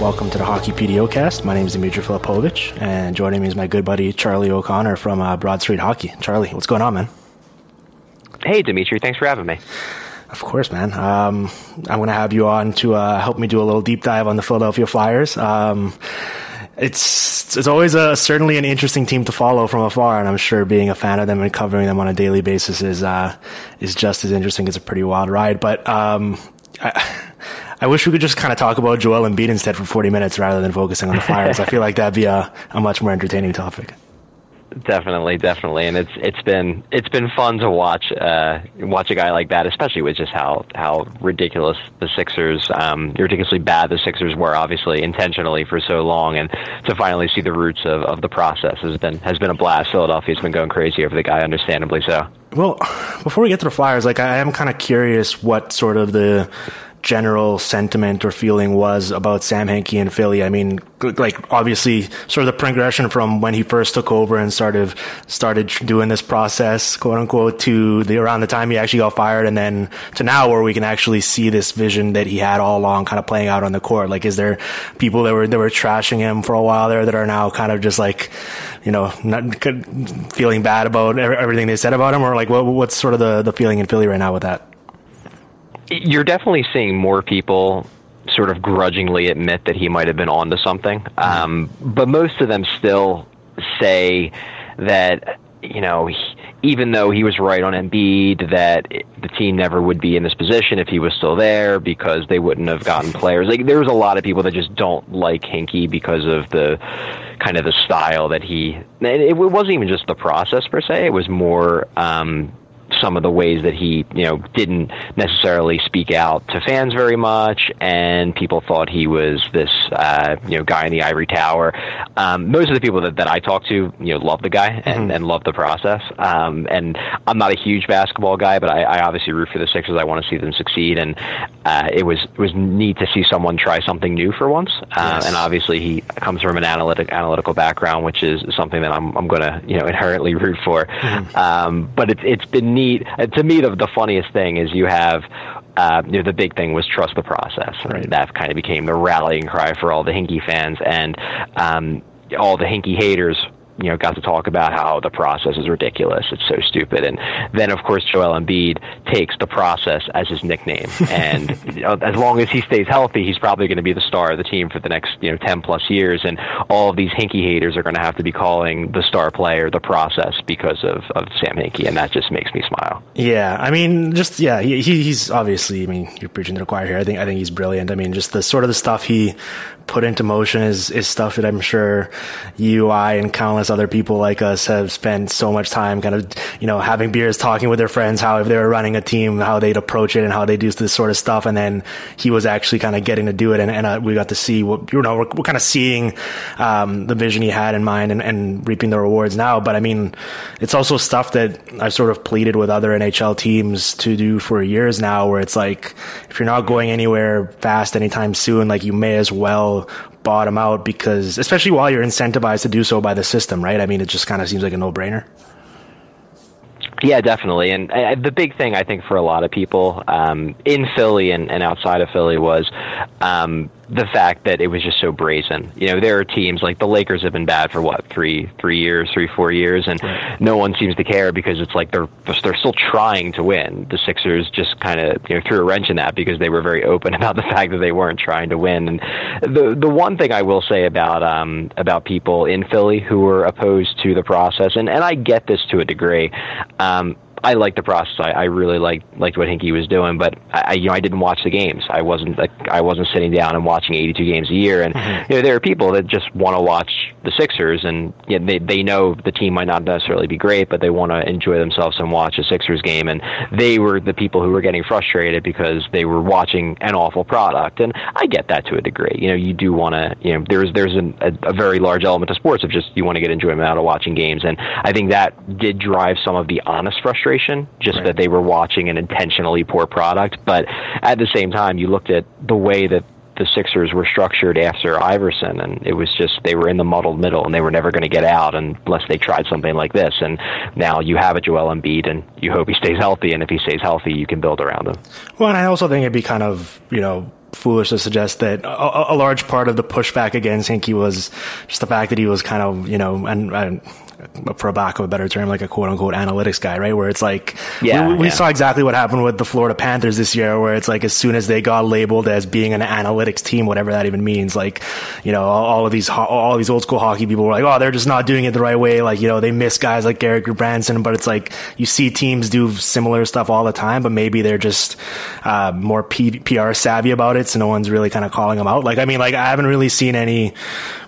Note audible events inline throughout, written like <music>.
Welcome to the Hockey PDOcast. My name is Dimitri Filipovic, and joining me is my good buddy Charlie O'Connor from uh, Broad Street Hockey. Charlie, what's going on, man? Hey, Dimitri. Thanks for having me. Of course, man. Um, I'm going to have you on to uh, help me do a little deep dive on the Philadelphia Flyers. Um, it's it's always a certainly an interesting team to follow from afar, and I'm sure being a fan of them and covering them on a daily basis is uh, is just as interesting. It's a pretty wild ride, but um, I, I wish we could just kind of talk about Joel Embiid instead for 40 minutes rather than focusing on the Flyers. I feel like that'd be a, a much more entertaining topic. Definitely, definitely, and it's it's been it's been fun to watch uh, watch a guy like that, especially with just how how ridiculous the Sixers, um, ridiculously bad the Sixers were, obviously intentionally for so long, and to finally see the roots of, of the process has been has been a blast. Philadelphia's been going crazy over the guy, understandably so. Well, <sighs> before we get to the Flyers, like I am kind of curious what sort of the general sentiment or feeling was about Sam Hinkie and Philly. I mean, like obviously sort of the progression from when he first took over and sort of started started doing this process, quote unquote, to the around the time he actually got fired, and then to now where we can actually see this vision that he had all along, kind of playing out on the court. Like, is there people that were that were trashing him for a while there that are now kind of just like, you know, not feeling bad about everything they said about him, or like what, what's sort of the the feeling in Philly right now with that? You're definitely seeing more people sort of grudgingly admit that he might have been onto something, um, but most of them still say that you know. He, even though he was right on Embiid that the team never would be in this position if he was still there because they wouldn't have gotten players. Like there was a lot of people that just don't like Hinkie because of the kind of the style that he. It wasn't even just the process per se. It was more. Um, some of the ways that he, you know, didn't necessarily speak out to fans very much, and people thought he was this, uh, you know, guy in the ivory tower. Um, most of the people that, that I talk to, you know, love the guy and, mm-hmm. and love the process. Um, and I'm not a huge basketball guy, but I, I obviously root for the Sixers. I want to see them succeed, and uh, it was it was neat to see someone try something new for once. Uh, yes. And obviously, he comes from an analytic analytical background, which is something that I'm I'm going to you know inherently root for. Mm-hmm. Um, but it's it's been neat. To me, the, the funniest thing is you have uh, you know, the big thing was trust the process. Right. That kind of became the rallying cry for all the Hinkie fans and um, all the Hinkie haters you know, got to talk about how the process is ridiculous. It's so stupid. And then, of course, Joel Embiid takes the process as his nickname. <laughs> And you know, as long as he stays healthy, he's probably going to be the star of the team for the next, you know, 10 plus years. And all of these Hinkie haters are going to have to be calling the star player the process because of, of Sam Hinkie. And that just makes me smile. Yeah. I mean, just, yeah, he, he's obviously, I mean, you're preaching to the choir here. I think, I think he's brilliant. I mean, just the sort of the stuff he put into motion is, is stuff that I'm sure you, I, and countless other people like us have spent so much time kind of, you know, having beers, talking with their friends, how if they were running a team, how they'd approach it and how they do this sort of stuff. And then he was actually kind of getting to do it. And, and uh, we got to see what, you know, we're, we're kind of seeing, um, the vision he had in mind and, and reaping the rewards now. But I mean, it's also stuff that I've sort of pleaded with other NHL teams to do for years now, where it's like, if you're not going anywhere fast anytime soon, like you may as well bottom out because, especially while you're incentivized to do so by the system, right? I mean, it just kind of seems like a no brainer. Yeah, definitely. And uh, the big thing I think for a lot of people um, in Philly and, and outside of Philly was um, the fact that it was just so brazen. You know, there are teams like the Lakers have been bad for what three, three years, three, four years, and right. no one seems to care because it's like they're they're still trying to win. The Sixers just kind of you know threw a wrench in that because they were very open <laughs> about the fact that they weren't trying to win. And the the one thing I will say about um about people in Philly who were opposed to the process, and and I get this to a degree. Um, I liked the process. I, I really liked liked what Hinkie was doing, but I you know I didn't watch the games. I wasn't like I wasn't sitting down and watching 82 games a year. And mm-hmm. you know there are people that just want to watch the Sixers, and you know, they they know the team might not necessarily be great, but they want to enjoy themselves and watch a Sixers game. And they were the people who were getting frustrated because they were watching an awful product. And I get that to a degree. You know you do want to you know there's there's an, a, a very large element of sports of just you want to get enjoyment out of watching games, and I think that did drive some of the honest frustration frustration, just right. that they were watching an intentionally poor product. But at the same time, you looked at the way that the Sixers were structured after Iverson, and it was just they were in the muddled middle, and they were never going to get out unless they tried something like this. And now you have a Joel Embiid, and you hope he stays healthy, and if he stays healthy, you can build around him. Well, and I also think it'd be kind of you know foolish to suggest that a, a, large part of the pushback against Hinkie was just the fact that he was kind of, you know, and, and for a lack of a better term, like a quote unquote analytics guy, right? Where it's like, yeah, we, we yeah. saw exactly what happened with the Florida Panthers this year, where it's like as soon as they got labeled as being an analytics team, whatever that even means, like, you know, all, all of these, all these old school hockey people were like, oh, they're just not doing it the right way. Like, you know, they miss guys like Erik Gudbranson, but it's like you see teams do similar stuff all the time, but maybe they're just uh, more P- PR savvy about it, so no one's really kind of calling them out. Like, I mean, like I haven't really seen any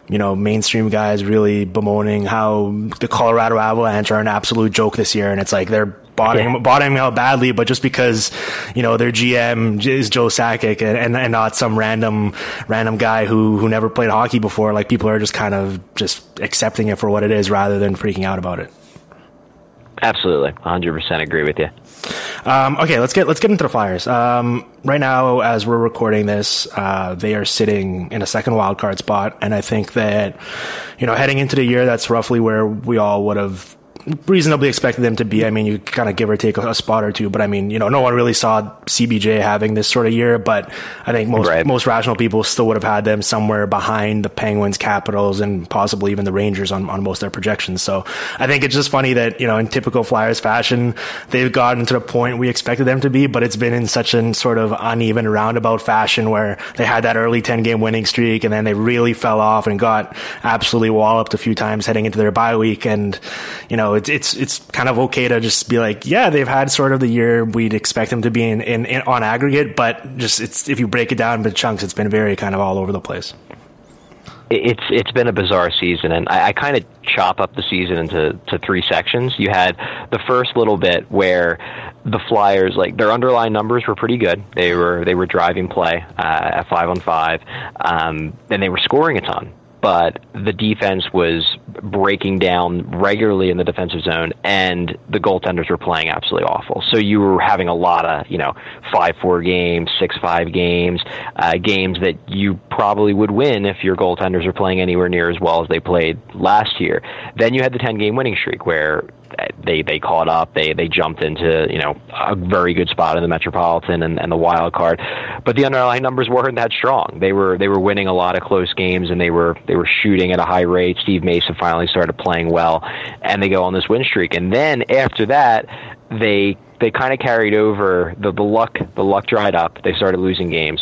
you know, mainstream guys really bemoaning how the Colorado Avalanche are an absolute joke this year. And it's like they're bottoming, yeah. bottoming out badly, but just because, you know, their GM is Joe Sakic and, and, and, not some random, random guy who, who never played hockey before, like people are just kind of just accepting it for what it is rather than freaking out about it. Absolutely. 100% agree with you. Um, okay, let's get let's get into the Flyers. Um, right now, as we're recording this, uh, they are sitting in a second wildcard spot, and I think that you know heading into the year, that's roughly where we all would have reasonably expected them to be. I mean, you kind of give or take a, a, spot or two, but I mean, you know, no one really saw CBJ having this sort of year. But I think most right. most rational people still would have had them somewhere behind the Penguins, Capitals, and possibly even the Rangers on, on most of their projections. So I think it's just funny that you know, in typical Flyers fashion, they've gotten to the point we expected them to be, but it's been in such an sort of uneven roundabout fashion where they had that early ten game winning streak and then they really fell off and got absolutely walloped a few times heading into their bye week, and you know it's it's it's kind of okay to just be like, yeah, they've had sort of the year we'd expect them to be in, in, in on aggregate, but just it's if you break it down into chunks, it's been very kind of all over the place it's it's been a bizarre season, and I, I kind of chop up the season into to three sections. You had the first little bit where the Flyers, like their underlying numbers were pretty good. They were they were driving play uh, at five on five, um, and they were scoring a ton but the defense was breaking down regularly in the defensive zone, and the goaltenders were playing absolutely awful. So you were having a lot of, you know, 5 4 games, 6 5 games, uh, games that you probably would win if your goaltenders were playing anywhere near as well as they played last year. Then you had the 10 game winning streak where they they caught up. They they jumped into you know a very good spot in the Metropolitan and, and the wild card, but the underlying numbers weren't that strong. They were they were winning a lot of close games and they were they were shooting at a high rate. Steve Mason finally started playing well, and they go on this win streak. And then after that, they they kind of carried over the the luck the luck dried up. They started losing games.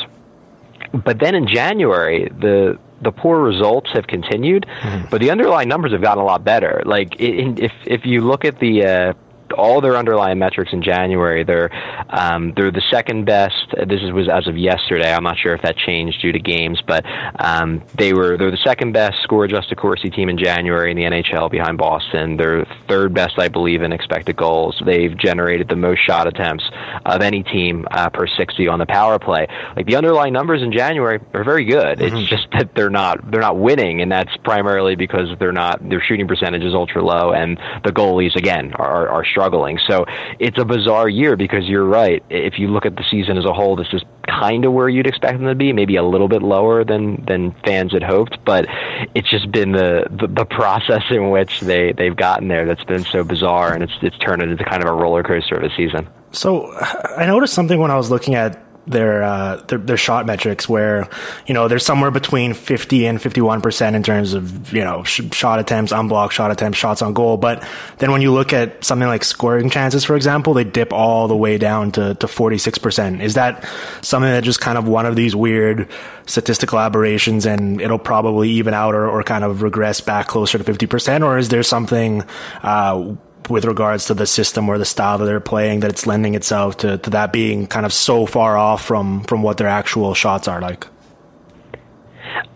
But then in January, the the poor results have continued, mm-hmm. but the underlying numbers have gotten a lot better. Like if if you look at the uh, all their underlying metrics in January. They're um, they're the second best. This is, was as of yesterday. I'm not sure if that changed due to games, but um, they were they're the second best score adjusted Corsi team in January in the NHL behind Boston. They're third best, I believe, in expected goals. They've generated the most shot attempts of any team uh, per 60 on the power play. Like the underlying numbers in January are very good. Mm-hmm. It's just that they're not they're not winning, and that's primarily because they're not their shooting percentage is ultra low, and the goalies again are are struggling. So it's a bizarre year because you're right. If you look at the season as a whole, this is kind of where you'd expect them to be, maybe a little bit lower than than fans had hoped. But it's just been the the, the process in which they they've gotten there that's been so bizarre, and it's it's turned into kind of a roller coaster of a season. So I noticed something when I was looking at their, uh, their, their shot metrics where you know they're somewhere between 50 and 51 percent in terms of you know sh- shot attempts, unblocked shot attempts, shots on goal. But then when you look at something like scoring chances, for example, they dip all the way down to to 46 percent. Is that something that just kind of one of these weird statistical aberrations, and it'll probably even out or, or kind of regress back closer to 50 percent, or is there something uh, with regards to the system or the style that they're playing that it's lending itself to, to that being kind of so far off from from what their actual shots are like?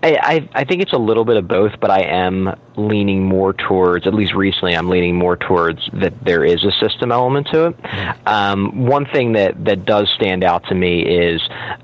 I, I, I think it's a little bit of both, but I am leaning more towards, at least recently, I'm leaning more towards that there is a system element to it. Um, one thing that, that does stand out to me is,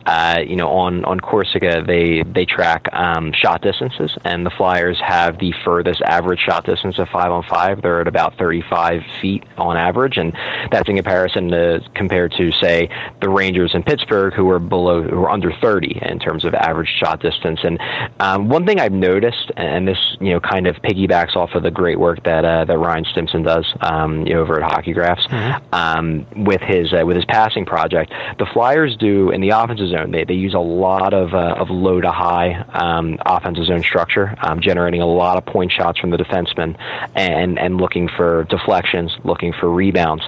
uh, you know, on, on Corsica, they, they track um, shot distances, and the Flyers have the furthest average shot distance of five on five. They're at about 35 feet on average, and that's in comparison to compared to, say, the Rangers in Pittsburgh, who are below, who are under 30 in terms of average shot distance. And um, one thing I've noticed, and this, you know, kind of piggybacks off of the great work that uh, that Ryan Stimson does um, you know, over at Hockey Graphs mm-hmm. um, with his uh, with his passing project. The Flyers do in the offensive zone. They they use a lot of uh, of low to high um, offensive zone structure, um, generating a lot of point shots from the defensemen, and and looking for deflections, looking for rebounds,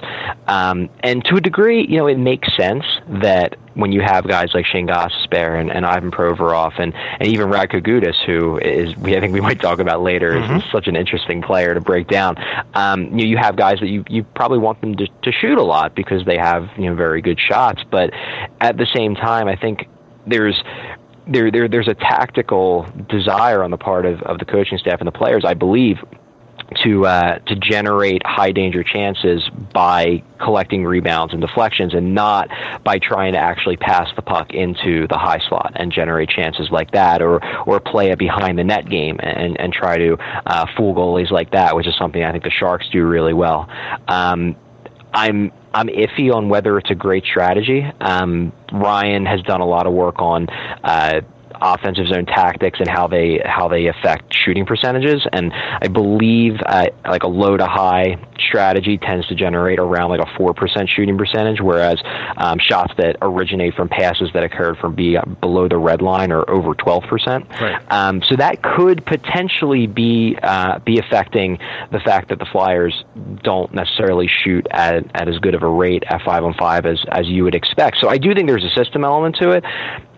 um, and to a degree, you know, it makes sense that when you have guys like Shane Gostisbehere and, and Ivan Provorov and, and even Radko Gudas, who is we I think we <laughs> might talk about later, mm-hmm. is, such an interesting player to break down. Um, you, you have guys that you, you probably want them to, to shoot a lot because they have you know very good shots, but at the same time, I think there's there, there there's a tactical desire on the part of, of the coaching staff and the players, I believe, to uh, to generate high danger chances by collecting rebounds and deflections, and not by trying to actually pass the puck into the high slot and generate chances like that, or or play a behind the net game and and try to uh, fool goalies like that, which is something I think the Sharks do really well. Um, I'm I'm iffy on whether it's a great strategy. Um, Ryan has done a lot of work on. Uh, offensive zone tactics and how they how they affect shooting percentages. And I believe uh, like a low to high strategy tends to generate around like a four percent shooting percentage, whereas um, shots that originate from passes that occurred from be below the red line are over twelve percent. Right. Um, so that could potentially be uh, be affecting the fact that the Flyers don't necessarily shoot at, at as good of a rate at five on five as as you would expect. So I do think there's a system element to it.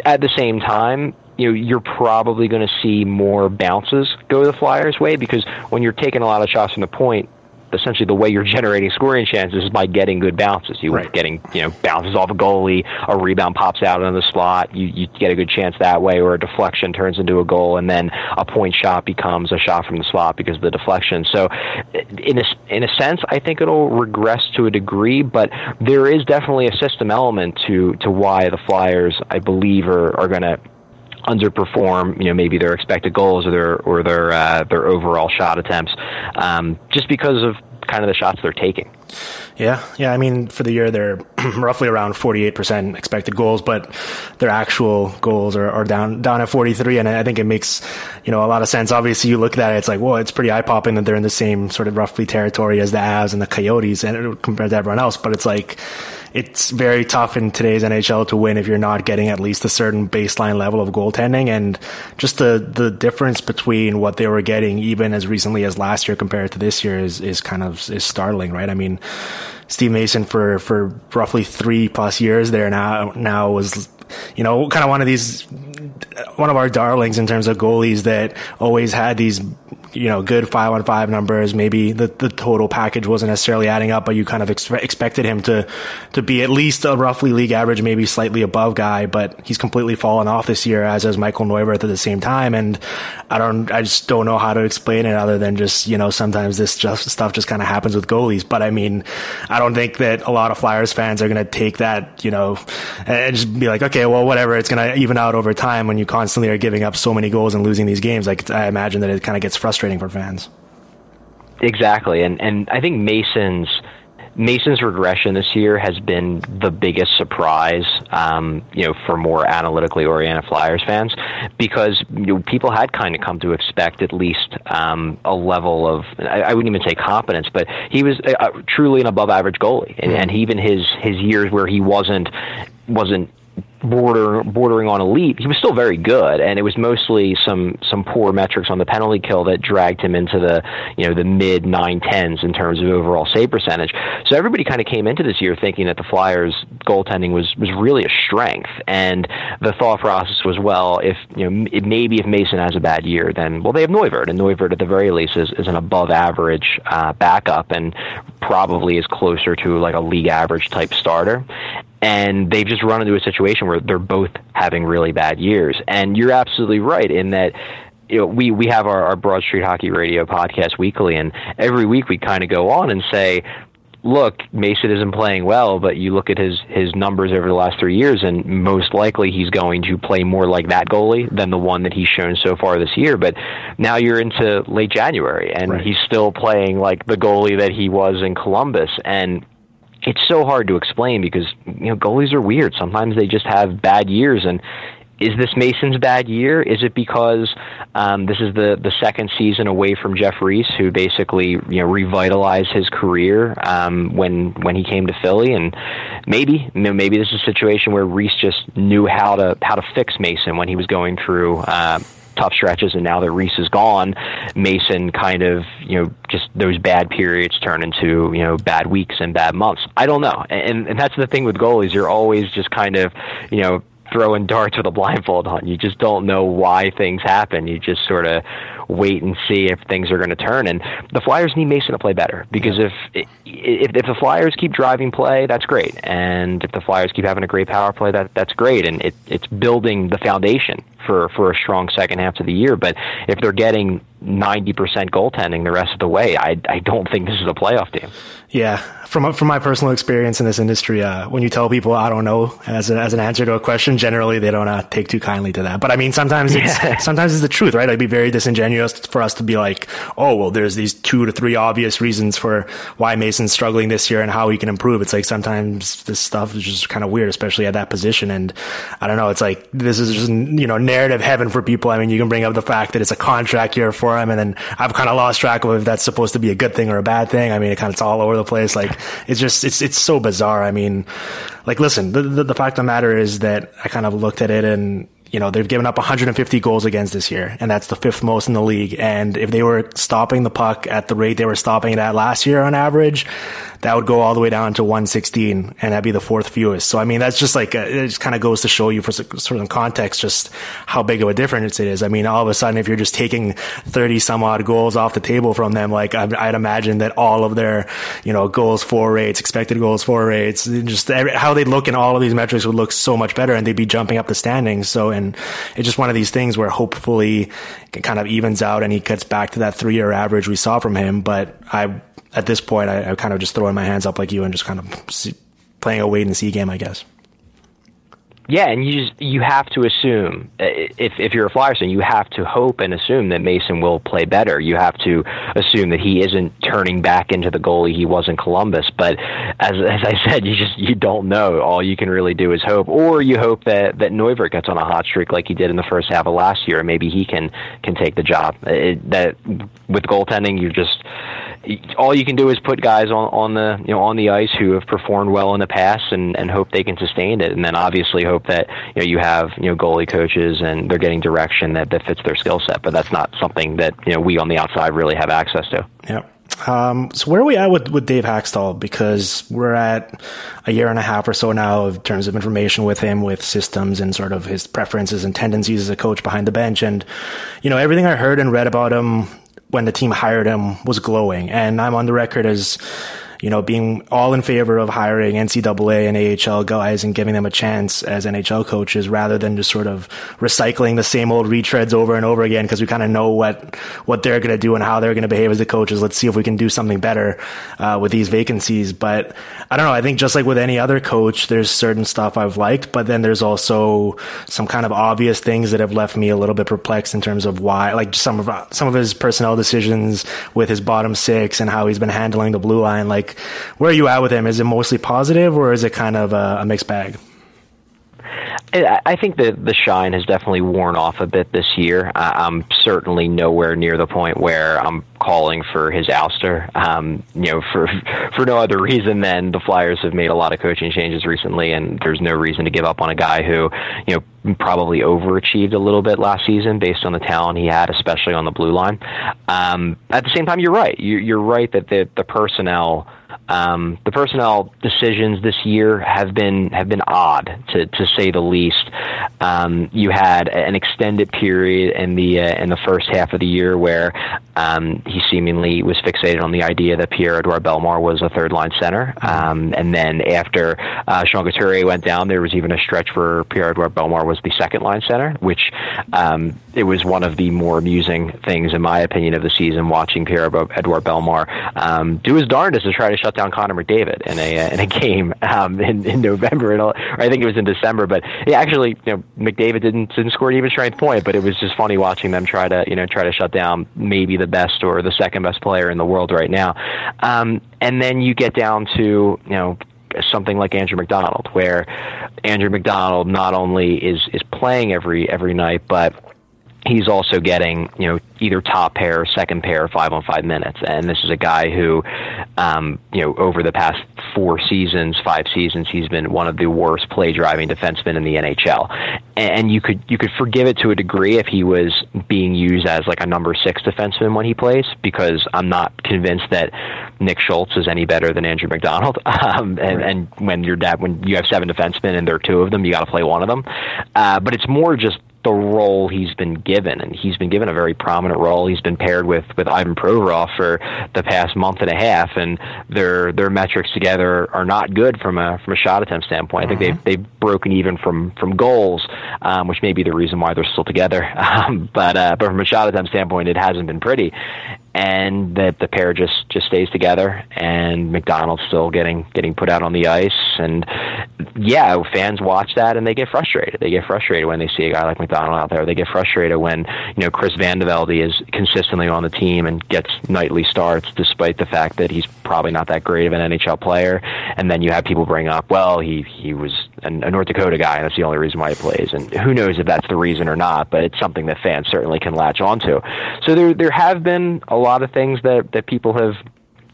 At the same time, you know, you're probably going to see more bounces go the Flyers' way because when you're taking a lot of shots from the point, essentially the way you're generating scoring chances is by getting good bounces. You're right. getting you know bounces off a goalie, a rebound pops out in the slot, you you get a good chance that way, or a deflection turns into a goal, and then a point shot becomes a shot from the slot because of the deflection. So, in a in a sense, I think it'll regress to a degree, but there is definitely a system element to to why the Flyers, I believe, are are going to underperform, you know, maybe their expected goals or their or their uh, their overall shot attempts, um, just because of kind of the shots they're taking. Yeah, yeah. I mean, for the year, they're <clears throat> roughly around 48% expected goals, but their actual goals are, are, down down at 43. And I think it makes you know a lot of sense. Obviously, you look at it, it's like, well, it's pretty eye popping that they're in the same sort of roughly territory as the Avs and the Coyotes, and compared to everyone else. But it's like it's very tough in today's NHL to win if you're not getting at least a certain baseline level of goaltending. And just the, the difference between what they were getting even as recently as last year compared to this year is, is kind of, is startling, right? I mean, Steve Mason for, for roughly three plus years there now, now was, you know, kind of one of these, one of our darlings in terms of goalies that always had these you know, good five on five numbers. Maybe the, the total package wasn't necessarily adding up, but you kind of ex- expected him to, to be at least a roughly league average, maybe slightly above guy, but he's completely fallen off this year, as has Michael Neuvirth at the same time. And I don't, I just don't know how to explain it other than just, you know, sometimes this just stuff just kind of happens with goalies. But I mean, I don't think that a lot of Flyers fans are going to take that, you know, and just be like, okay, well, whatever. It's going to even out over time when you constantly are giving up so many goals and losing these games. Like, I imagine that it kind of gets frustrating frustrating for fans. Exactly, and and I think Mason's Mason's regression this year has been the biggest surprise, um, you know, for more analytically oriented Flyers fans, because you know, people had kind of come to expect at least um, a level of I, I wouldn't even say competence, but he was uh, truly an above average goalie, and, and even his his years where he wasn't wasn't border bordering on elite, he was still very good, and it was mostly some some poor metrics on the penalty kill that dragged him into the you know the mid nine tens in terms of overall save percentage. So everybody kind of came into this year thinking that the Flyers goaltending was was really a strength, and the thought process was well if you know maybe if Mason has a bad year, then well they have Neuvirth, and Neuvirth at the very least is, is an above average uh, backup and probably is closer to like a league average type starter and they've just run into a situation where they're both having really bad years. And you're absolutely right in that you know, we we have our, our Broad Street Hockey Radio podcast weekly, and every week we kind of go on and say, look, Mason isn't playing well, but you look at his his numbers over the last three years, and most likely he's going to play more like that goalie than the one that he's shown so far this year. But now you're into late January, and right. he's still playing like the goalie that he was in Columbus, and it's so hard to explain because you know goalies are weird. Sometimes they just have bad years, and is this Mason's bad year? Is it because um, this is the the second season away from Jeff Reese, who basically you know revitalized his career um, when when he came to Philly, and maybe maybe this is a situation where Reese just knew how to how to fix Mason when he was going through. Uh, tough stretches, and now that Reese is gone, Mason kind of you know just those bad periods turn into you know bad weeks and bad months. I don't know, and and that's the thing with goalies. You're always just kind of you know throwing <laughs> darts with a blindfold on. You just don't know why things happen. You just sort of wait and see if things are going to turn. And the Flyers need Mason to play better because if if if the Flyers keep driving play, that's great. And if the Flyers keep having a great power play, that that's great. And it it's building the foundation for for a strong second half of the year. But if they're getting 90% goaltending the rest of the way, I I don't think this is a playoff team. Yeah, from from my personal experience in this industry, uh, when you tell people I don't know as a, as an answer to a question, generally they don't uh, take too kindly to that. But I mean, sometimes it's <laughs> yeah. sometimes it's the truth, right? I'd be very disingenuous for us to be like, oh well, there's these two to three obvious reasons for why Mason's struggling this year and how he can improve. It's like sometimes this stuff is just kind of weird, especially at that position. And I don't know, it's like this is just you know narrative heaven for people. I mean, you can bring up the fact that it's a contract year for him, and then I've kind of lost track of if that's supposed to be a good thing or a bad thing. I mean, it kind of it's all over the place. Like it's just it's it's so bizarre. I mean, like listen, the, the the fact of the matter is that I kind of looked at it and you know, they've given up 150 goals against this year, and that's the fifth most in the league. And if they were stopping the puck at the rate they were stopping it at last year on average, that would go all the way down to 116 and that'd be the fourth fewest. So, I mean, that's just like, a, it just kind of goes to show you for certain context just how big of a difference it is. I mean, all of a sudden, if you're just taking 30 some odd goals off the table from them, like I'd imagine that all of their, you know, goals for rates, expected goals for rates, just how they look in all of these metrics would look so much better and they'd be jumping up the standings. So, and it's just one of these things where hopefully it kind of evens out and he gets back to that three year average we saw from him. But I, at this point, I, I kind of just throwing my hands up like you and just kind of see, playing a wait and see game, I guess. Yeah, and you just you have to assume uh, if if you're a Flyers fan, you have to hope and assume that Mason will play better. You have to assume that he isn't turning back into the goalie he was in Columbus. But as as I said, you just you don't know. All you can really do is hope, or you hope that that Neuvirth gets on a hot streak like he did in the first half of last year, and maybe he can can take the job. It, that with goaltending, you just all you can do is put guys on, on the you know on the ice who have performed well in the past and, and hope they can sustain it, and then obviously hope that you know you have you know goalie coaches and they're getting direction that, that fits their skill set. But that's not something that you know we on the outside really have access to. Yeah. Um, so where are we at with, with Dave Hakstol? Because we're at a year and a half or so now in terms of information with him, with systems and sort of his preferences and tendencies as a coach behind the bench. And, you know, everything I heard and read about him when the team hired him was glowing. And I'm on the record as you know, being all in favor of hiring NCAA and AHL guys and giving them a chance as NHL coaches rather than just sort of recycling the same old retreads over and over again because we kind of know what what they're going to do and how they're going to behave as the coaches. Let's see if we can do something better uh, with these vacancies. But I don't know. I think just like with any other coach, there's certain stuff I've liked, but then there's also some kind of obvious things that have left me a little bit perplexed in terms of why, like some of some of his personnel decisions with his bottom six and how he's been handling the blue line, like Like, where are you at with him? Is it mostly positive or is it kind of a, a mixed bag? I think the the shine has definitely worn off a bit this year. I'm certainly nowhere near the point where I'm calling for his ouster. Um, you know, for <laughs> for no other reason than the Flyers have made a lot of coaching changes recently, and there's no reason to give up on a guy who you know probably overachieved a little bit last season based on the talent he had, especially on the blue line. Um, at the same time, you're right. You, you're right that the the personnel um, the personnel decisions this year have been have been odd to to say the least. Um, you had an extended period in the uh, in the first half of the year where um, he seemingly was fixated on the idea that Pierre Edouard Bellemare was a third line center, um, and then after uh, Sean Couturier went down, there was even a stretch where Pierre Edouard Bellemare was the second line center, which um, it was one of the more amusing things, in my opinion, of the season watching Pierre Edouard Bellemare um, do his darndest to try to shut down Connor McDavid in a uh, in a <laughs> game um, in, in November, and or I think it was in December. But yeah, actually, you know, McDavid didn't didn't score an even strength point, but it was just funny watching them try to you know try to shut down maybe the best or the second best player in the world right now. Um, and then you get down to you know something like Andrew MacDonald, where Andrew MacDonald not only is is playing every every night, but he's also getting you know either top pair, second pair, five on five minutes. And this is a guy who, um, you know, over the past four seasons, five seasons, he's been one of the worst play driving defensemen in the NHL. And you could you could forgive it to a degree if he was being used as like a number six defenseman when he plays, because I'm not convinced that Nick Schultz is any better than Andrew MacDonald. <laughs> Um, and, right. and when you're that when you have seven defensemen and there are two of them, you got to play one of them. Uh, but it's more just the role he's been given, and he's been given a very prominent role. He's been paired with with Ivan Provorov for the past month and a half, and their their metrics together are not good from a from a shot attempt standpoint. Mm-hmm. I think they've they've broken even from from goals, um, which may be the reason why they're still together. <laughs> Um, but uh, but from a shot attempt standpoint, it hasn't been pretty and that the pair just just stays together and MacDonald's still getting getting put out on the ice. And yeah fans watch that and they get frustrated. They get frustrated when they see a guy like MacDonald out there. They get frustrated when you know Chris Vandevelde is consistently on the team and gets nightly starts despite the fact that he's probably not that great of an NHL player. And then you have people bring up well he he was a North Dakota guy and that's the only reason why he plays. And who knows if that's the reason or not but it's something that fans certainly can latch onto. So there there have been a lot of things that that people have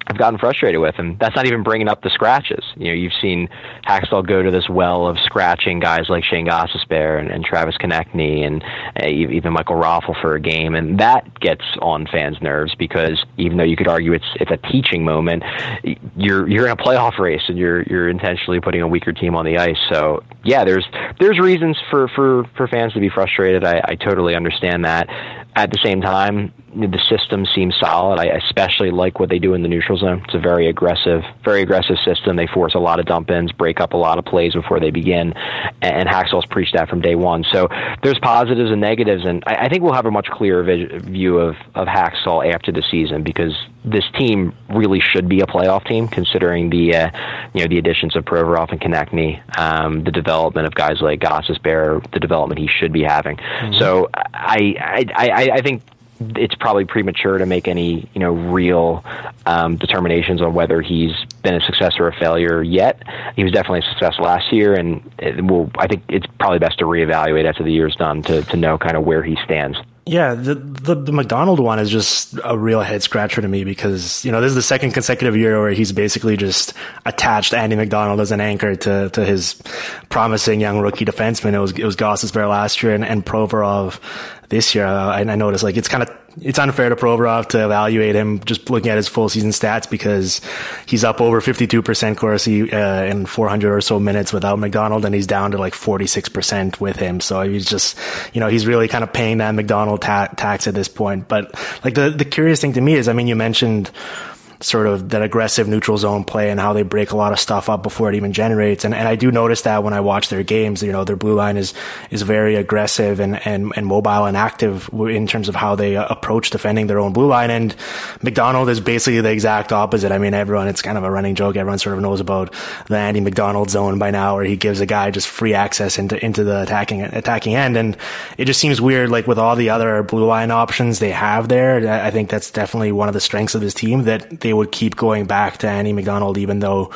have gotten frustrated with, and that's not even bringing up the scratches. You know, you've seen Hakstol go to this well of scratching guys like Shane Gostisbehere and, and Travis Konecny and uh, even Michael Raffl for a game, and that gets on fans' nerves because even though you could argue it's it's a teaching moment, you're you're in a playoff race and you're you're intentionally putting a weaker team on the ice. So yeah, there's there's reasons for for for fans to be frustrated. I, I totally understand that. At the same time, the system seems solid. I especially like what they do in the neutral zone. It's a very aggressive, very aggressive system. They force a lot of dump ins, break up a lot of plays before they begin, and Hakstol's preached that from day one. So there's positives and negatives, and I, I think we'll have a much clearer view of of Hakstol after the season because this team really should be a playoff team, considering the uh, you know the additions of Provorov and Konecny, um, the development of guys like Gostisbehere, the development he should be having. Mm-hmm. So I, I I I think it's probably premature to make any you know real um, determinations on whether he's been a success or a failure yet. He was definitely a success last year, and it will, I think it's probably best to reevaluate after the year's done to to know kind of where he stands. Yeah, the, the, the MacDonald one is just a real head scratcher to me because you know this is the second consecutive year where he's basically just attached Andy MacDonald as an anchor to to his promising young rookie defenseman. It was it was Gostisbehere last year and, and Provorov this year. Uh, I, I noticed like it's kind of it's unfair to Provorov to evaluate him just looking at his full season stats because he's up over 52% Corsi uh, in 400 or so minutes without MacDonald, and he's down to like 46% with him. So he's just, you know, he's really kind of paying that MacDonald ta- tax at this point. But like the, the curious thing to me is, I mean, you mentioned sort of that aggressive neutral zone play and how they break a lot of stuff up before it even generates. And, and I do notice that when I watch their games, you know, their blue line is, is very aggressive and, and, and mobile and active in terms of how they uh, approach defending their own blue line. And MacDonald is basically the exact opposite. I mean, everyone, it's kind of a running joke. Everyone sort of knows about the Andy MacDonald zone by now where he gives a guy just free access into, into the attacking, attacking end. And it just seems weird, like with all the other blue line options they have there. I think that's definitely one of the strengths of this team that they would keep going back to Andy MacDonald, even though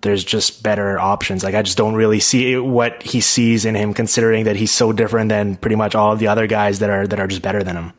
there's just better options. Like I just don't really see what he sees in him, considering that he's so different than pretty much all of the other guys that are that are just better than him.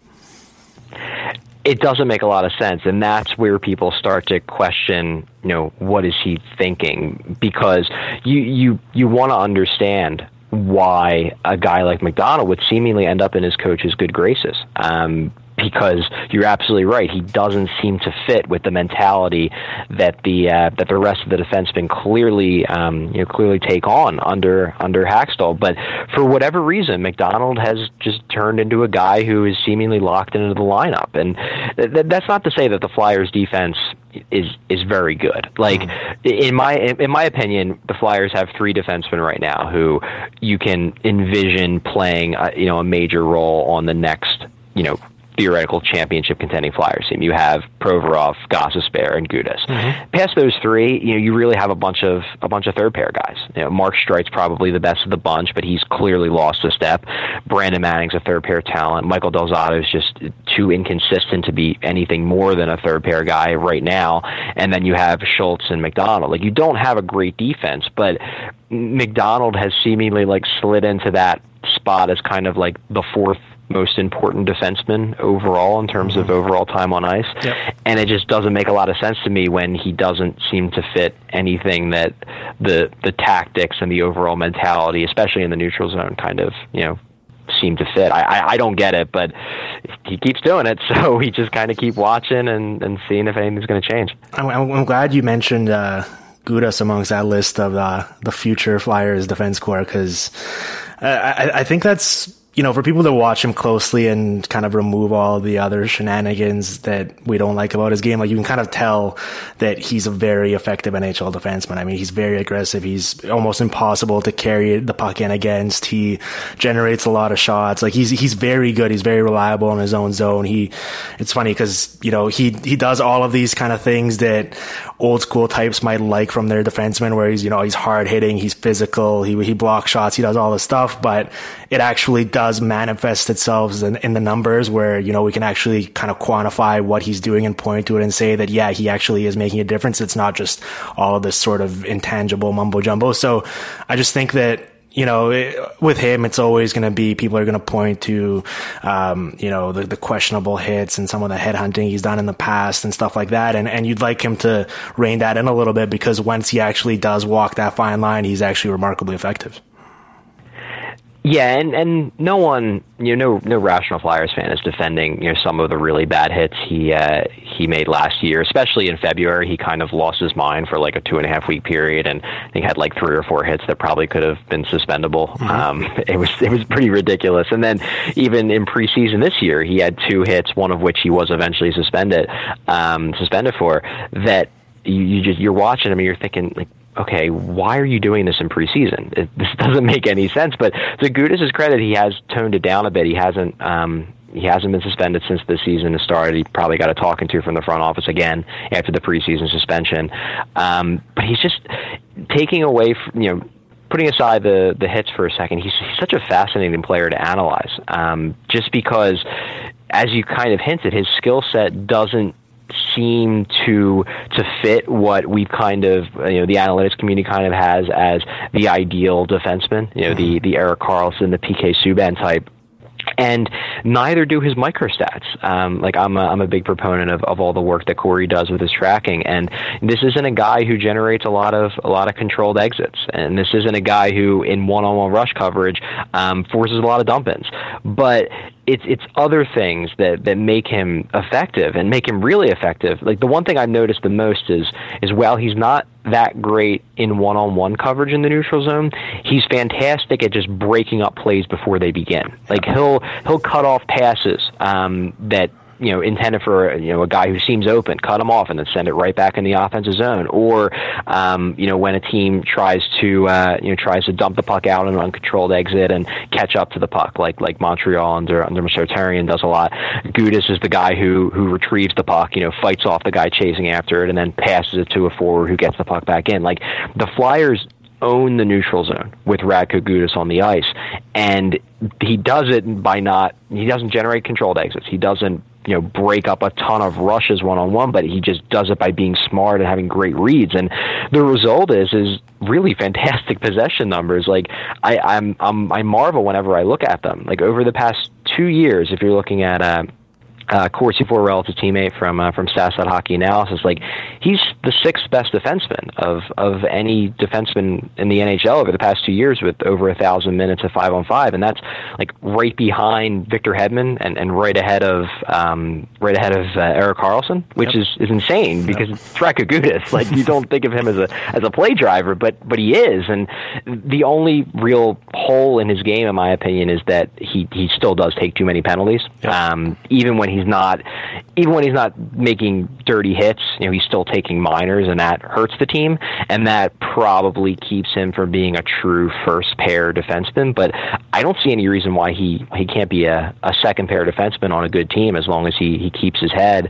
It doesn't make a lot of sense, and that's where people start to question, you know, what is he thinking? Because you you you want to understand why a guy like MacDonald would seemingly end up in his coach's good graces. Um, because you're absolutely right. He doesn't seem to fit with the mentality that the uh, that the rest of the defensemen clearly um, you know clearly take on under under Hakstol. But for whatever reason, MacDonald has just turned into a guy who is seemingly locked into the lineup, and th- that's not to say that the Flyers defense is is very good. Like mm-hmm. in my in my opinion, the Flyers have three defensemen right now who you can envision playing uh, you know a major role on the next you know theoretical championship contending Flyers team. You have Provorov, Gostisbehere, and Gudas. Mm-hmm. Past those three, you know, you really have a bunch of a bunch of third pair guys. You know, Mark Streit's probably the best of the bunch, but he's clearly lost a step. Brandon Manning's a third pair talent. Michael Del Zotto is just too inconsistent to be anything more than a third pair guy right now. And then you have Schultz and MacDonald. Like you don't have a great defense, but MacDonald has seemingly like slid into that spot as kind of like the fourth most important defenseman overall in terms of mm-hmm. overall time on ice. Yep. And it just doesn't make a lot of sense to me when he doesn't seem to fit anything that the the tactics and the overall mentality, especially in the neutral zone, kind of you know seem to fit. I, I, I don't get it, but he keeps doing it, <laughs> so we just kind of keep watching and, and seeing if anything's going to change. I'm, I'm glad you mentioned uh, Gudas amongst that list of uh, the future Flyers defense core because uh, I, I think that's you know, for people to watch him closely and kind of remove all the other shenanigans that we don't like about his game, like you can kind of tell that he's a very effective NHL defenseman. I mean, he's very aggressive. He's almost impossible to carry the puck in against. He generates a lot of shots. Like he's, he's very good. He's very reliable in his own zone. He, it's funny because, you know, he, he does all of these kind of things that old school types might like from their defenseman where he's, you know, he's hard hitting, he's physical, he, he blocks shots, he does all this stuff, but it actually does manifest itself in, in the numbers where, you know, we can actually kind of quantify what he's doing and point to it and say that, yeah, he actually is making a difference. It's not just all this sort of intangible mumbo jumbo. So I just think that you know, it, with him, it's always going to be people are going to point to, um, you know, the, the, questionable hits and some of the headhunting he's done in the past and stuff like that. And, and you'd like him to rein that in a little bit because once he actually does walk that fine line, he's actually remarkably effective. Yeah, and and no one, you know, no no rational Flyers fan is defending you know some of the really bad hits he uh, he made last year, especially in February. He kind of lost his mind for like a two and a half week period, and he had like three or four hits that probably could have been suspendable. Mm-hmm. Um, it was it was pretty ridiculous. And then even in preseason this year, he had two hits, one of which he was eventually suspended um, suspended for. That you, you just you're watching him and you're thinking like okay, why are you doing this in preseason? It, this <laughs> doesn't make any sense. But to Gudas' credit, he has toned it down a bit. He hasn't. Um, he hasn't been suspended since the season has started. He probably got a talking to from the front office again after the preseason suspension. Um, but he's just taking away, from, you know, putting aside the the hits for a second. He's, he's such a fascinating player to analyze, um, just because, as you kind of hinted, his skill set doesn't seem to to fit what we've kind of you know the analytics community kind of has as the ideal defenseman. You know the mm-hmm. the Erik Karlsson, the PK Subban type and neither do his microstats. Um, like I'm a, I'm a big proponent of, of all the work that Corey does with his tracking, and this isn't a guy who generates a lot of a lot of controlled exits, and this isn't a guy who in one-on-one rush coverage um, forces a lot of dump-ins. But it's it's other things that that make him effective and make him really effective. Like the one thing I've noticed the most is is while he's not that great in one-on-one coverage in the neutral zone, he's fantastic at just breaking up plays before they begin. Like he'll he'll cut off passes um, that you know intended for you know a guy who seems open, cut him off and then send it right back in the offensive zone. Or um, you know when a team tries to uh, you know tries to dump the puck out in an uncontrolled exit and catch up to the puck, like like Montreal under under Therrien does a lot. Gudas is the guy who who retrieves the puck, you know, fights off the guy chasing after it, and then passes it to a forward who gets the puck back in. Like the Flyers own the neutral zone with Radko Gudas on the ice, and he does it by not. He doesn't generate controlled exits. He doesn't you know break up a ton of rushes one on one, but he just does it by being smart and having great reads. And the result is is really <laughs> fantastic possession numbers. Like I, I'm, I'm I marvel whenever I look at them. Like over the past two years, if you're looking at. Uh, uh, Corsi for a relative teammate from uh, from Stats Hockey Analysis. Like he's the sixth best defenseman of of any defenseman in the NHL over the past two years with over a thousand minutes of five on five, and that's like right behind Victor Hedman and, and right ahead of um, right ahead of uh, Erik Karlsson, which yep. is, is insane because yep. Gudas. <laughs> Like you don't think of him as a as a play driver, but but he is, and the only real hole in his game, in my opinion, is that he he still does take too many penalties, yep. um, even when he he's not even when he's not making dirty hits, you know, he's still taking minors and that hurts the team and that probably keeps him from being a true first pair defenseman, but I don't see any reason why he he can't be a, a second pair defenseman on a good team as long as he he keeps his head.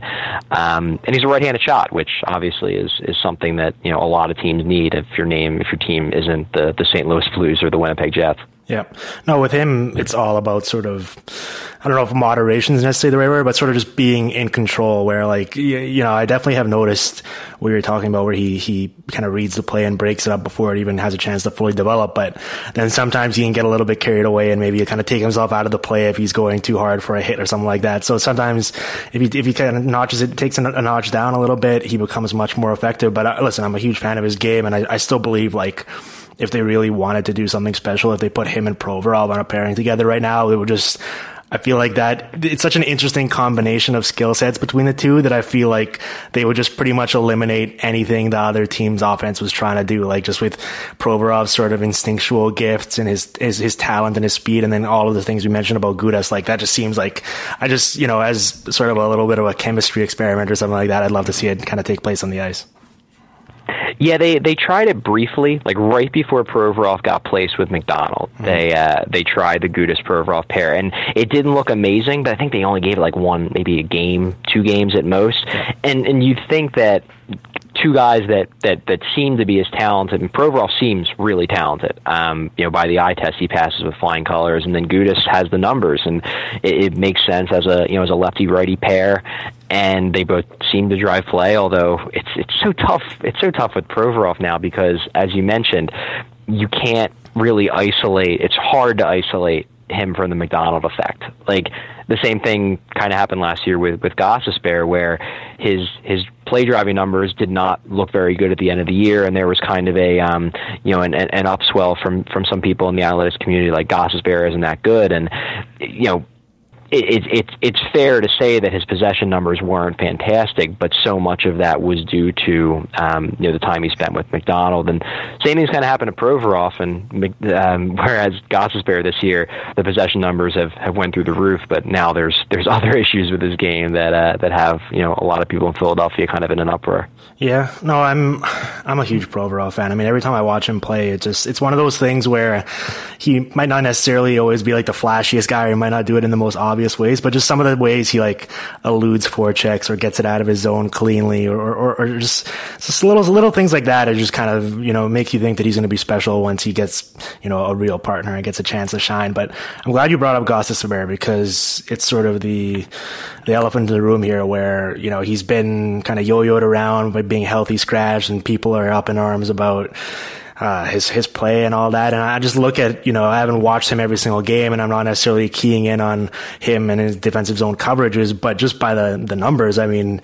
Um, and he's a right-handed shot, which obviously is is something that, you know, a lot of teams need if your name if your team isn't the the St. Louis Blues or the Winnipeg Jets. Yeah. No, with him, it's all about sort of, I don't know if moderation is necessarily the right word, but sort of just being in control where like, you, know, I definitely have noticed what you're talking about where he, he kind of reads the play and breaks it up before it even has a chance to fully develop. But then sometimes he can get a little bit carried away and maybe kind of take himself out of the play if he's going too hard for a hit or something like that. So sometimes if he, if he kind of notches it, takes a, a notch down a little bit, he becomes much more effective. But uh, listen, I'm a huge fan of his game and I, I still believe like, if they really wanted to do something special, if they put him and Provorov on a pairing together right now, it would just, I feel like that it's such an interesting combination of skill sets between the two that I feel like they would just pretty much eliminate anything the other team's offense was trying to do. Like just with Provorov's sort of instinctual gifts and his, his, his talent and his speed. And then all of the things we mentioned about Gudas, like that just seems like I just, you know, as sort of a little bit of a chemistry experiment or something like that, I'd love to see it kind of take place on the ice. Yeah, they they tried it briefly, like right before Provorov got placed with MacDonald. Mm-hmm. They uh, they tried the Gudas Provorov pair, and it didn't look amazing. But I think they only gave it like one, maybe a game, two games at most. And and you'd think that two guys that, that, that seem to be as talented, and Provorov seems really talented. Um, you know, by the eye test, he passes with flying colors, and then Gudas has the numbers, and it, it makes sense as a you know as a lefty righty pair, and they both seem to drive play. Although it's it's so tough, it's so tough with Provorov now because, as you mentioned, you can't really isolate. It's hard to isolate him from the MacDonald effect. Like the same thing kind of happened last year with with Gostisbehere, where his his play driving numbers did not look very good at the end of the year, and there was kind of a um, you know an, an upswell from from some people in the analytics community like Gostisbehere isn't that good, and you know it, it, it's fair to say that his possession numbers weren't fantastic, but so much of that was due to um, you know the time he spent with MacDonald. And same thing's kind of happened to Provorov, and um, <laughs> whereas Gostisbehere this year, the possession numbers have, have went through the roof, but now there's there's <laughs> other issues with his game that uh, that have you know a lot of people in Philadelphia kind of in an uproar. Yeah, no, I'm I'm a huge Provorov fan. I mean, every time I watch him play, it just it's one of those things where he might not necessarily always be like the flashiest guy, or he might not do it in the most obvious obvious ways, but just some of the ways he like eludes forechecks or gets it out of his zone cleanly or, or, or just, just little, little things like that are just kind of, you know, make you think that he's going to be special once he gets, you know, a real partner and gets a chance to shine. But I'm glad you brought up Gostisbehere because it's sort of the, the elephant in the room here where, you know, he's been kind of yo-yoed around by being healthy scratched and people are up in arms about, uh, his his play and all that. And I just look at you know I haven't watched him every single game, and I'm not necessarily keying in on him and his defensive zone coverages, but just by the the numbers, I mean,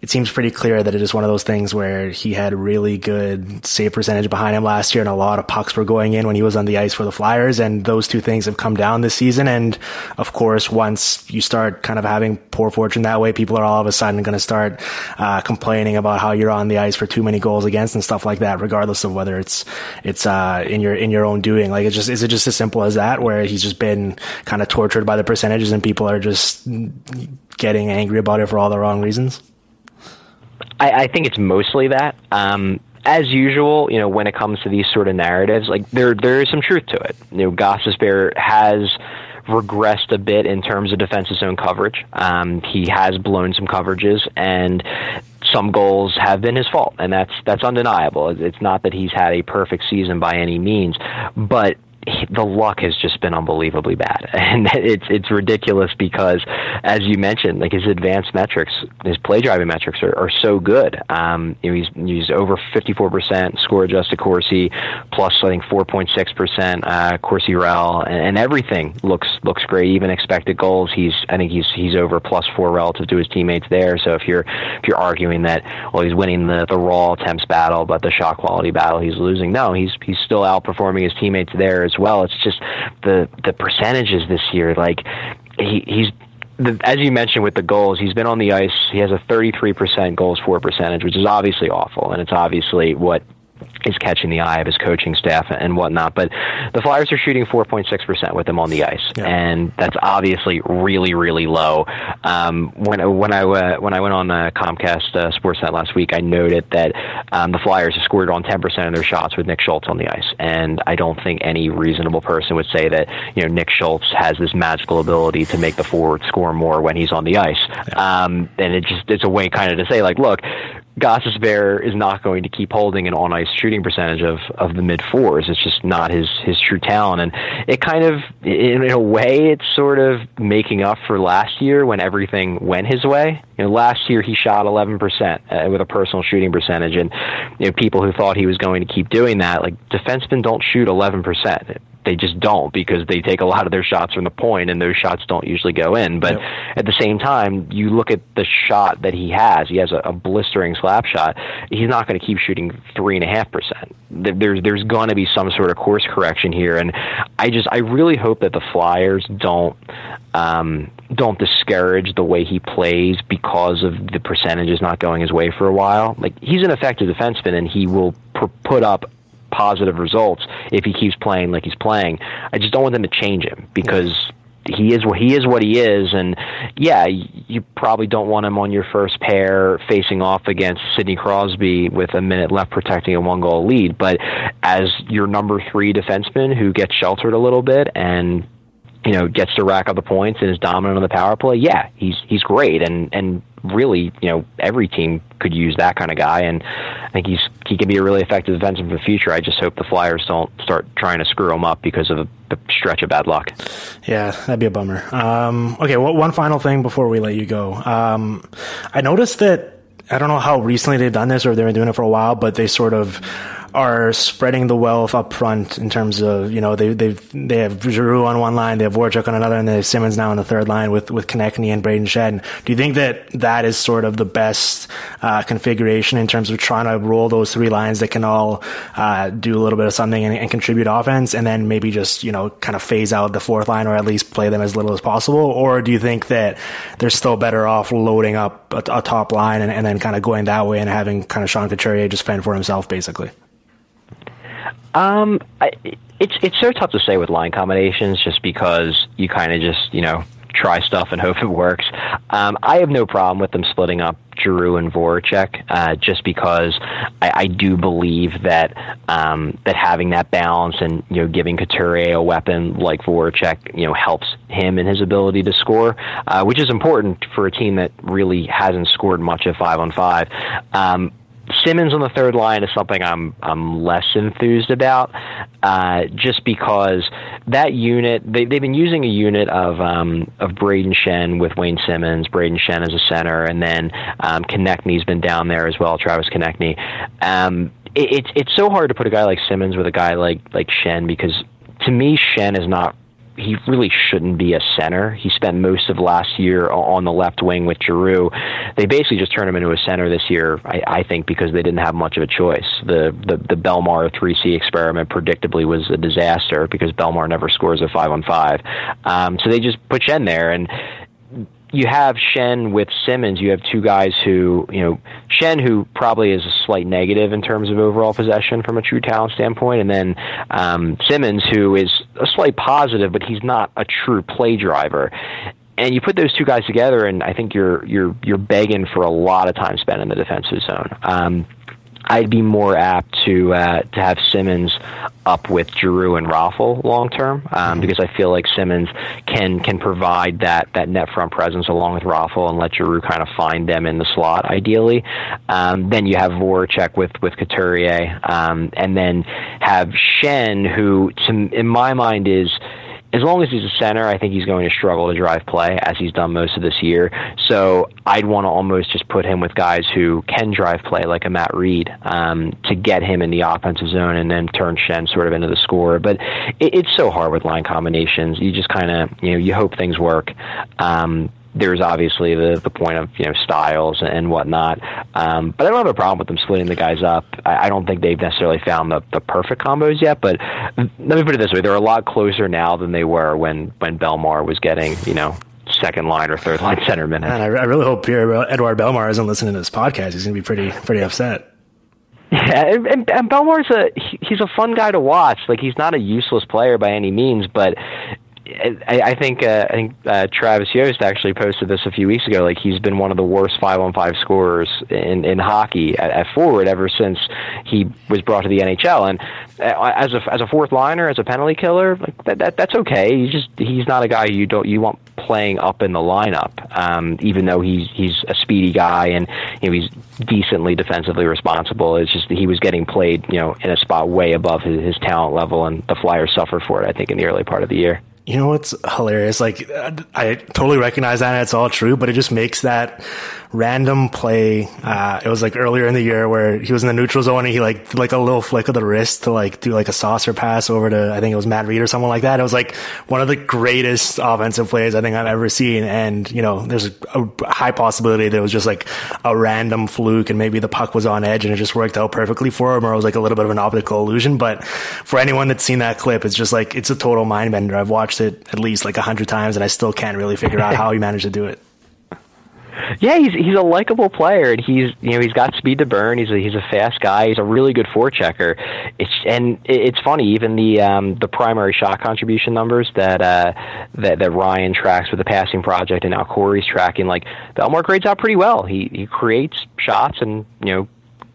it seems pretty clear that it is one of those things where he had really good save percentage behind him last year and a lot of pucks were going in when he was on the ice for the Flyers. And those two things have come down this season. And of course, once you start kind of having poor fortune that way, people are all of a sudden going to start uh, complaining about how you're on the ice for too many goals against and stuff like that, regardless of whether it's, it's, uh, in your, in your own doing. Like it's just, is it just as simple as that where he's just been kind of tortured by the percentages and people are just getting angry about it for all the wrong reasons? I, I think it's mostly that. Um, as usual, you know, when it comes to these sort of narratives, like there there is some truth to it. You know, Gostisbehere has regressed a bit in terms of defensive zone coverage. Um, he has blown some coverages, and some goals have been his fault, and that's that's undeniable. It's not that he's had a perfect season by any means, but the luck has just been unbelievably bad, <laughs> and it's it's ridiculous because, as you mentioned, like his advanced metrics, his play driving metrics are, are so good. Um, you know, he's he's over fifty four percent score adjusted Corsi, plus I think four point six percent uh, Corsi rel, and, and everything looks looks great. Even expected goals, he's I think he's he's over plus four relative to his teammates there. So if you're if you're arguing that well he's winning the the raw attempts battle, but the shot quality battle he's losing, no, he's he's still outperforming his teammates there as well. It's just the the percentages this year. Like he he's the, as you mentioned with the goals, he's been on the ice. He has a 33% goals for percentage, which is obviously awful, and it's obviously what is catching the eye of his coaching staff and whatnot. But the Flyers are shooting 4.6% with him on the ice, yeah. and that's obviously really, really low. Um, when when I uh, when I went on uh, Comcast uh, Sportsnet last week, I noted that um, the Flyers have scored on 10% of their shots with Nick Schultz on the ice, and I don't think any reasonable person would say that you know Nick Schultz has this magical ability to make the forward score more when he's on the ice. Yeah. Um, and it just it's a way kind of to say like, look, Gostisbehere is not going to keep holding an on ice shooting percentage of, of the mid fours. It's just not his, his true talent. And it kind of, in, in a way, it's sort of making up for last year when everything went his way. You know, last year he shot 11% uh, with a personal shooting percentage. And, you know, people who thought he was going to keep doing that, like defensemen don't shoot 11% they just don't because they take a lot of their shots from the point and those shots don't usually go in. But yep. at the same time, you look at the shot that he has. He has a, a blistering slap shot. He's not going to keep shooting three and a half percent. There's there's going to be some sort of course correction here, and I just I really hope that the Flyers don't um, don't discourage the way he plays because of the percentages not going his way for a while. Like he's an effective defenseman, and he will pr- put up positive results if he keeps playing like he's playing. I just don't want them to change him because he is what he is what he is. And yeah you probably don't want him on your first pair facing off against Sidney Crosby with a minute left protecting a one goal lead. But as your number 3 defenseman who gets sheltered a little bit and you know gets to rack up the points and is dominant on the power play yeah he's he's great. And and really, you know, every team could use that kind of guy, and I think he's he can be a really effective defenseman for the future. I just hope the Flyers don't start trying to screw him up because of a, stretch of bad luck. Yeah, that'd be a bummer. Um, okay, well, one final thing before we let you go. Um, I noticed that I don't know how recently they've done this or they've been doing it for a while, but they sort of are spreading the wealth up front in terms of you know they they they have Giroux on one line, they have Voracek on another, and they have Simmonds now on the third line with with Konecny and Brayden Schenn. Do you think that that is sort of the best uh, configuration in terms of trying to roll those three lines that can all uh, do a little bit of something and, and, contribute offense, and then maybe just you know kind of phase out the fourth line or at least play them as little as possible? Or do you think that they're still better off loading up a, a top line and, and then kind of going that way and having kind of Sean Couturier just fend for himself basically? Um, I, it's it's so tough to say with line combinations, just because you kind of just you know try stuff and <laughs> hope it works. Um, I have no problem with them splitting up Giroux and Voracek, uh, just because I, I do believe that um, that having that balance and you know giving Couturier a weapon like Voracek, you know, helps him in his ability to score, uh, which is important for a team that really hasn't scored much at five on five. Um, Simmonds on the third line is something I'm I'm less enthused about, uh, just because that unit they they've been using a unit of um, of Brayden Schenn with Wayne Simmonds, Brayden Schenn as a center, and then um, Konecny's been down there as well, Travis Konecny. Um, it, it's it's so hard to put a guy like Simmonds with a guy like like Schenn because to me Schenn is not he really shouldn't be a center. He spent most of last year on the left wing with Giroux. They basically just turned him into a center this year, I, I think, because they didn't have much of a choice. The the, the Bellemare 3C experiment predictably was a disaster because Bellemare never scores a five on five. Um, so they just put Schenn there, and you have Schenn with Simmonds. You have two guys who, you know, Schenn, who probably is a slight negative in terms of overall possession from a true talent standpoint, and then um, Simmonds who is a slight positive, but he's not a true play driver. And you put those two guys together, and I think you're you're you're begging for a lot of time spent in the defensive zone. Um, I'd be more apt to uh, to have Simmonds up with Giroux and Raffl long term um, because I feel like Simmonds can can provide that that net front presence along with Raffl and let Giroux kind of find them in the slot ideally. Um, then you have Voracek with with Couturier, um, and then have Schenn, who to, in my mind is as long as he's a center, I think he's going to struggle to drive play as he's done most of this year. So I'd want to almost just put him with guys who can drive play, like a Matt Read, um, to get him in the offensive zone and then turn Schenn sort of into the scorer. But it, it's so hard with line combinations. You just kind of, you know, you hope things work. Um, there's obviously the the point of you know styles and whatnot. Um, but I don't have a problem with them splitting the guys up. I, I don't think they've necessarily found the, the perfect combos yet. But let me put it this way: they're a lot closer now than they were when when Bellemare was getting you know second line or third line center minutes. Man, I, I really hope Pierre Edouard Bellemare isn't listening to this podcast. He's going to be pretty pretty upset. Yeah, and, and, and Bellemare's a he's a fun guy to watch. Like he's not a useless player by any means, but I, I think uh, I think uh, Travis Yost actually posted this a few weeks ago. Like he's been one of the worst five on five scorers in in hockey at, at forward ever since he was brought to the NHL. And uh, as a as a fourth liner, as a penalty killer, like that, that that's okay. He's just he's not a guy you don't you want playing up in the lineup. Um, even though he's he's a speedy guy and you know he's decently defensively responsible. It's just he was getting played you know in a spot way above his, his talent level, and the Flyers suffered for it. I think in the early part of the year. You know what's hilarious? Like, I totally recognize that and it's all true, but it just makes that random play. Uh, it was like earlier in the year where he was in the neutral zone and he like like a little flick of the wrist to like do like a saucer pass over to I think it was Matt Read or someone like that. It was like one of the greatest offensive plays I think I've ever seen. And you know, there's a high possibility that it was just like a random fluke and maybe the puck was on edge and it just worked out perfectly for him, or it was like a little bit of an optical illusion. But for anyone that's seen that clip, it's just like it's a total mind bender. I've watched it at least like a hundred times and I still can't really figure out how he managed to do it. <laughs> Yeah, he's he's a likable player, and he's you know he's got speed to burn. He's a he's a fast guy. He's a really good forechecker. It's and it's funny even the um, the primary shot contribution numbers that uh, that that Ryan tracks with the passing project, and now Corey's tracking. Like Bellemare grades out pretty well. He he creates shots and you know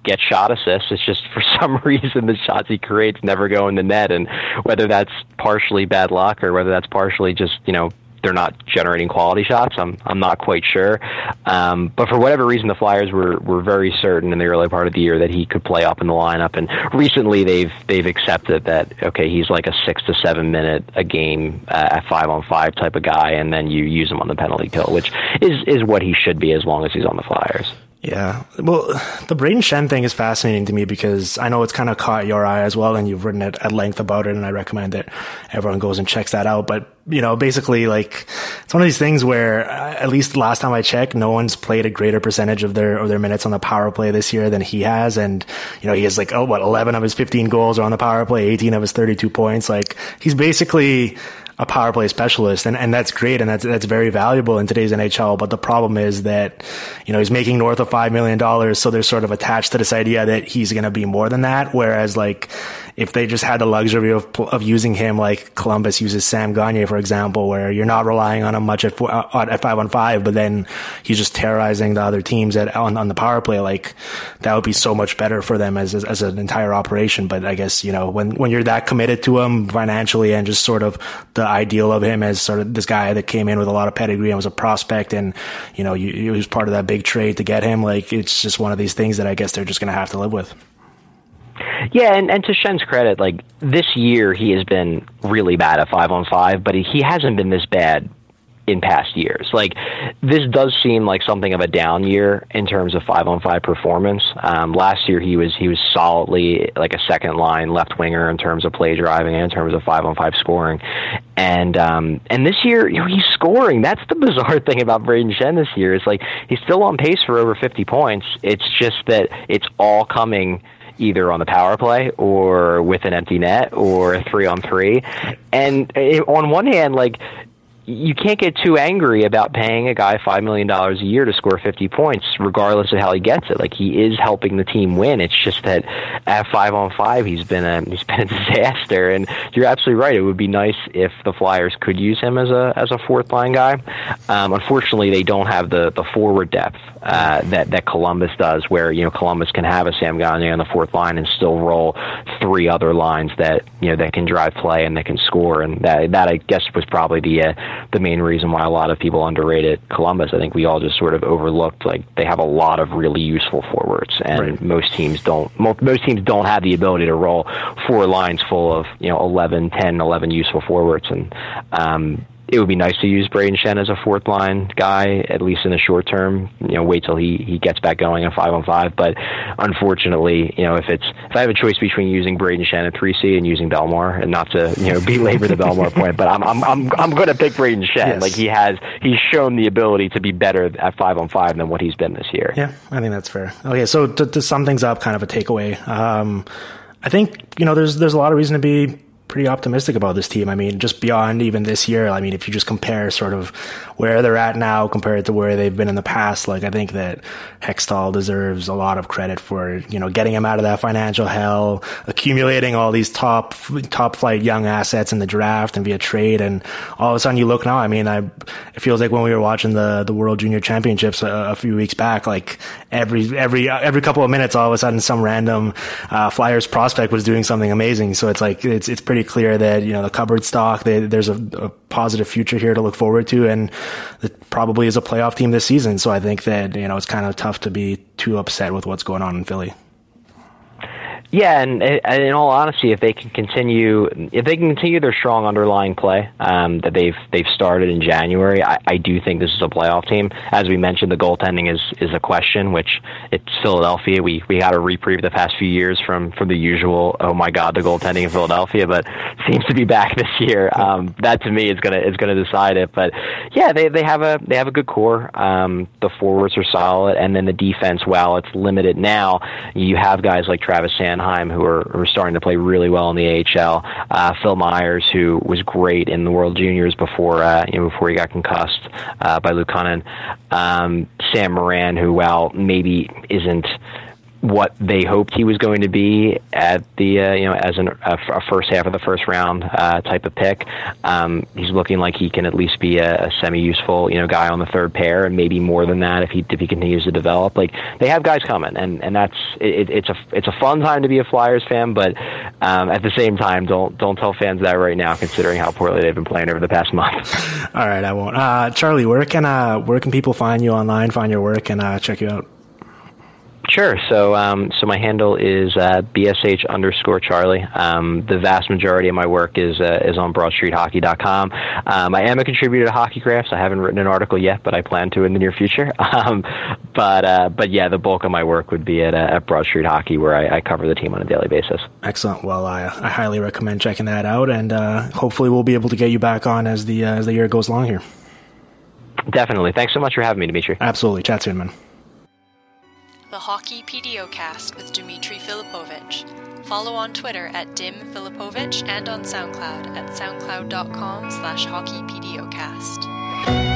get shot assists. It's just for <laughs> some reason the shots he creates never go in the net, and whether that's partially bad luck or whether that's partially just you know they're not generating quality shots. I'm I'm not quite sure, um, but for whatever reason, the Flyers were were very certain in the early part of the year that he could play up in the lineup. And recently, they've they've accepted that okay, he's like a six to seven minute a game uh, at five on five type of guy, and then you use him on the penalty kill, which is is what he should be as long as he's on the Flyers. Yeah. Well, the Brayden Schenn thing is fascinating to me because I know it's kind of caught your eye as well, and you've written it at length about it, and I recommend that everyone goes and checks that out. But, you know, basically, like, it's one of these things where, uh, at least last time I checked, no one's played a greater percentage of their, of their minutes on the power play this year than he has. And, you know, he has like, oh, what, 11 of his 15 goals are on the power play, 18 of his 32 points. Like, he's basically, a power play specialist, and, and that's great, and that's that's very valuable in today's NHL. But the problem is that you know he's making north of five million dollars, so they're sort of attached to this idea that he's going to be more than that. Whereas like if they just had the luxury of of using him like Columbus uses Sam Gagner, for example, where you're not relying on him much at uh, at five on five, but then he's just terrorizing the other teams at on, on the power play. Like that would be so much better for them as, as, as an entire operation. But I guess you know when when you're that committed to him financially and just sort of the ideal of him as sort of this guy that came in with a lot of pedigree and was a prospect, and you know you was part of that big trade to get him. Like it's just one of these things that I guess they're just going to have to live with. Yeah, and, and to Schenn's credit, like this year he has been really bad at five on five, but he hasn't been this bad in past years. Like this does seem like something of a down year in terms of five on five performance. Um, last year he was he was solidly like a second line left winger in terms of play driving and in terms of five on five scoring. And um, and this year you know, he's scoring. That's the bizarre thing about Brayden Schenn this year. It's like he's still on pace for over fifty points. It's just that it's all coming either on the power play or with an empty net or three on three. And on one hand, like you can't get too angry about paying a guy five million dollars a year to score fifty points, regardless of how he gets it. Like he is helping the team win. It's just that at five on five, he's been a he's been a <laughs> disaster. And you're absolutely right. It would be nice if the Flyers could use him as a as a fourth line guy. Um, unfortunately, they don't have the the forward depth uh, that that Columbus does, where you know Columbus can have a Sam Gagner on the fourth line and still roll three other lines that you know that can drive play and that can score. And that that I guess was probably the uh, the main reason why a lot of people underrated Columbus. I think we all just sort of overlooked like they have a lot of really useful forwards, and right. most teams don't. Most teams don't have the ability to roll four lines full of you know 11, 10, 11 useful forwards, and um, it would be nice to use Brayden Schenn as a fourth line guy, at least in the short term. You know, wait till he, he gets back going at five on five. But unfortunately, you know, if it's if I have a choice between using Brayden Schenn at three C and using Bellemare, and not to you know belabor the Bellemare <laughs> point, but I'm I'm I'm I'm going to pick Brayden Schenn. Yes. Like he has he's shown the ability to be better at five on five than what he's been this year. Yeah, I think that's fair. Okay, so to, to sum things up, kind of a takeaway. Um, I think you know there's there's a lot of reason to be pretty optimistic about this team. I mean, just beyond even this year, I mean, if you just compare sort of where they're at now compared to where they've been in the past, like I think that Hextall deserves a lot of credit for, you know, getting him out of that financial hell, accumulating all these top, top flight young assets in the draft and via trade. And all of a sudden you look now, I mean, I, it feels like when we were watching the, the World Junior Championships a, a few weeks back, like every, every, every couple of minutes, all of a sudden some random, uh, Flyers prospect was doing something amazing. So it's like, it's, it's pretty clear that, you know, the cupboard stock, they, there's a, a, positive future here to look forward to. And it probably is a playoff team this season. So I think that, you know, it's kind of tough to be too upset with what's going on in Philly. Yeah, and, and, in all honesty, if they can continue, if they can continue their strong underlying play um, that they've they've started in January, I, I do think this is a playoff team. As we mentioned, the goaltending is is a question, which it's Philadelphia. We we got a reprieve the past few years from from the usual. Oh my God, the goaltending in Philadelphia, but seems to be back <laughs> this year. Um, that to me is gonna is gonna decide it. But yeah, they they have a they have a good core. Um, the forwards are solid, and then the defense, while it's limited now, you have guys like Travis Sanheim who are, are starting to play really well in the AHL. Uh, Phil Myers, who was great in the World Juniors before uh, you know before he got concussed uh, by Luke Kunin. Um, Sam Morin, who well, maybe isn't what they hoped he was going to be at the uh, you know as an, a, a, first half of the first round uh, type of pick. Um, he's looking like he can at least be a, a semi useful you know guy on the third pair, and maybe more than that if he if he continues to develop. Like they have guys coming, and and that's it, it's a it's a fun time to be a Flyers fan, but um, at the same time, don't don't tell fans that right now, considering how poorly they've been playing over the past month. <laughs> All right, I won't. Uh, Charlie, where can uh, where can people find you online, find your work, and uh, check you out? Sure. So, um, so my handle is uh, bsh underscore Charlie. Um, the vast majority of my work is uh, is on BroadStreetHockey.com. Um, I am a contributor to HockeyGraphs. I haven't written an article yet, but I plan to in the near future. <laughs> Um, but uh, but yeah, the bulk of my work would be at, uh, at Broad Street Hockey, where I, I, cover the team on a daily basis. Excellent. Well, I, I highly recommend checking that out, and uh, hopefully we'll be able to get you back on as the uh, as the year goes along here. Definitely. Thanks so much for having me, Dimitri. Absolutely. Chat soon, man the Hockey PDOcast with Dimitri Filipovic. Follow on Twitter at Dim Filipovic and on SoundCloud at soundcloud.com slash hockeypdocast.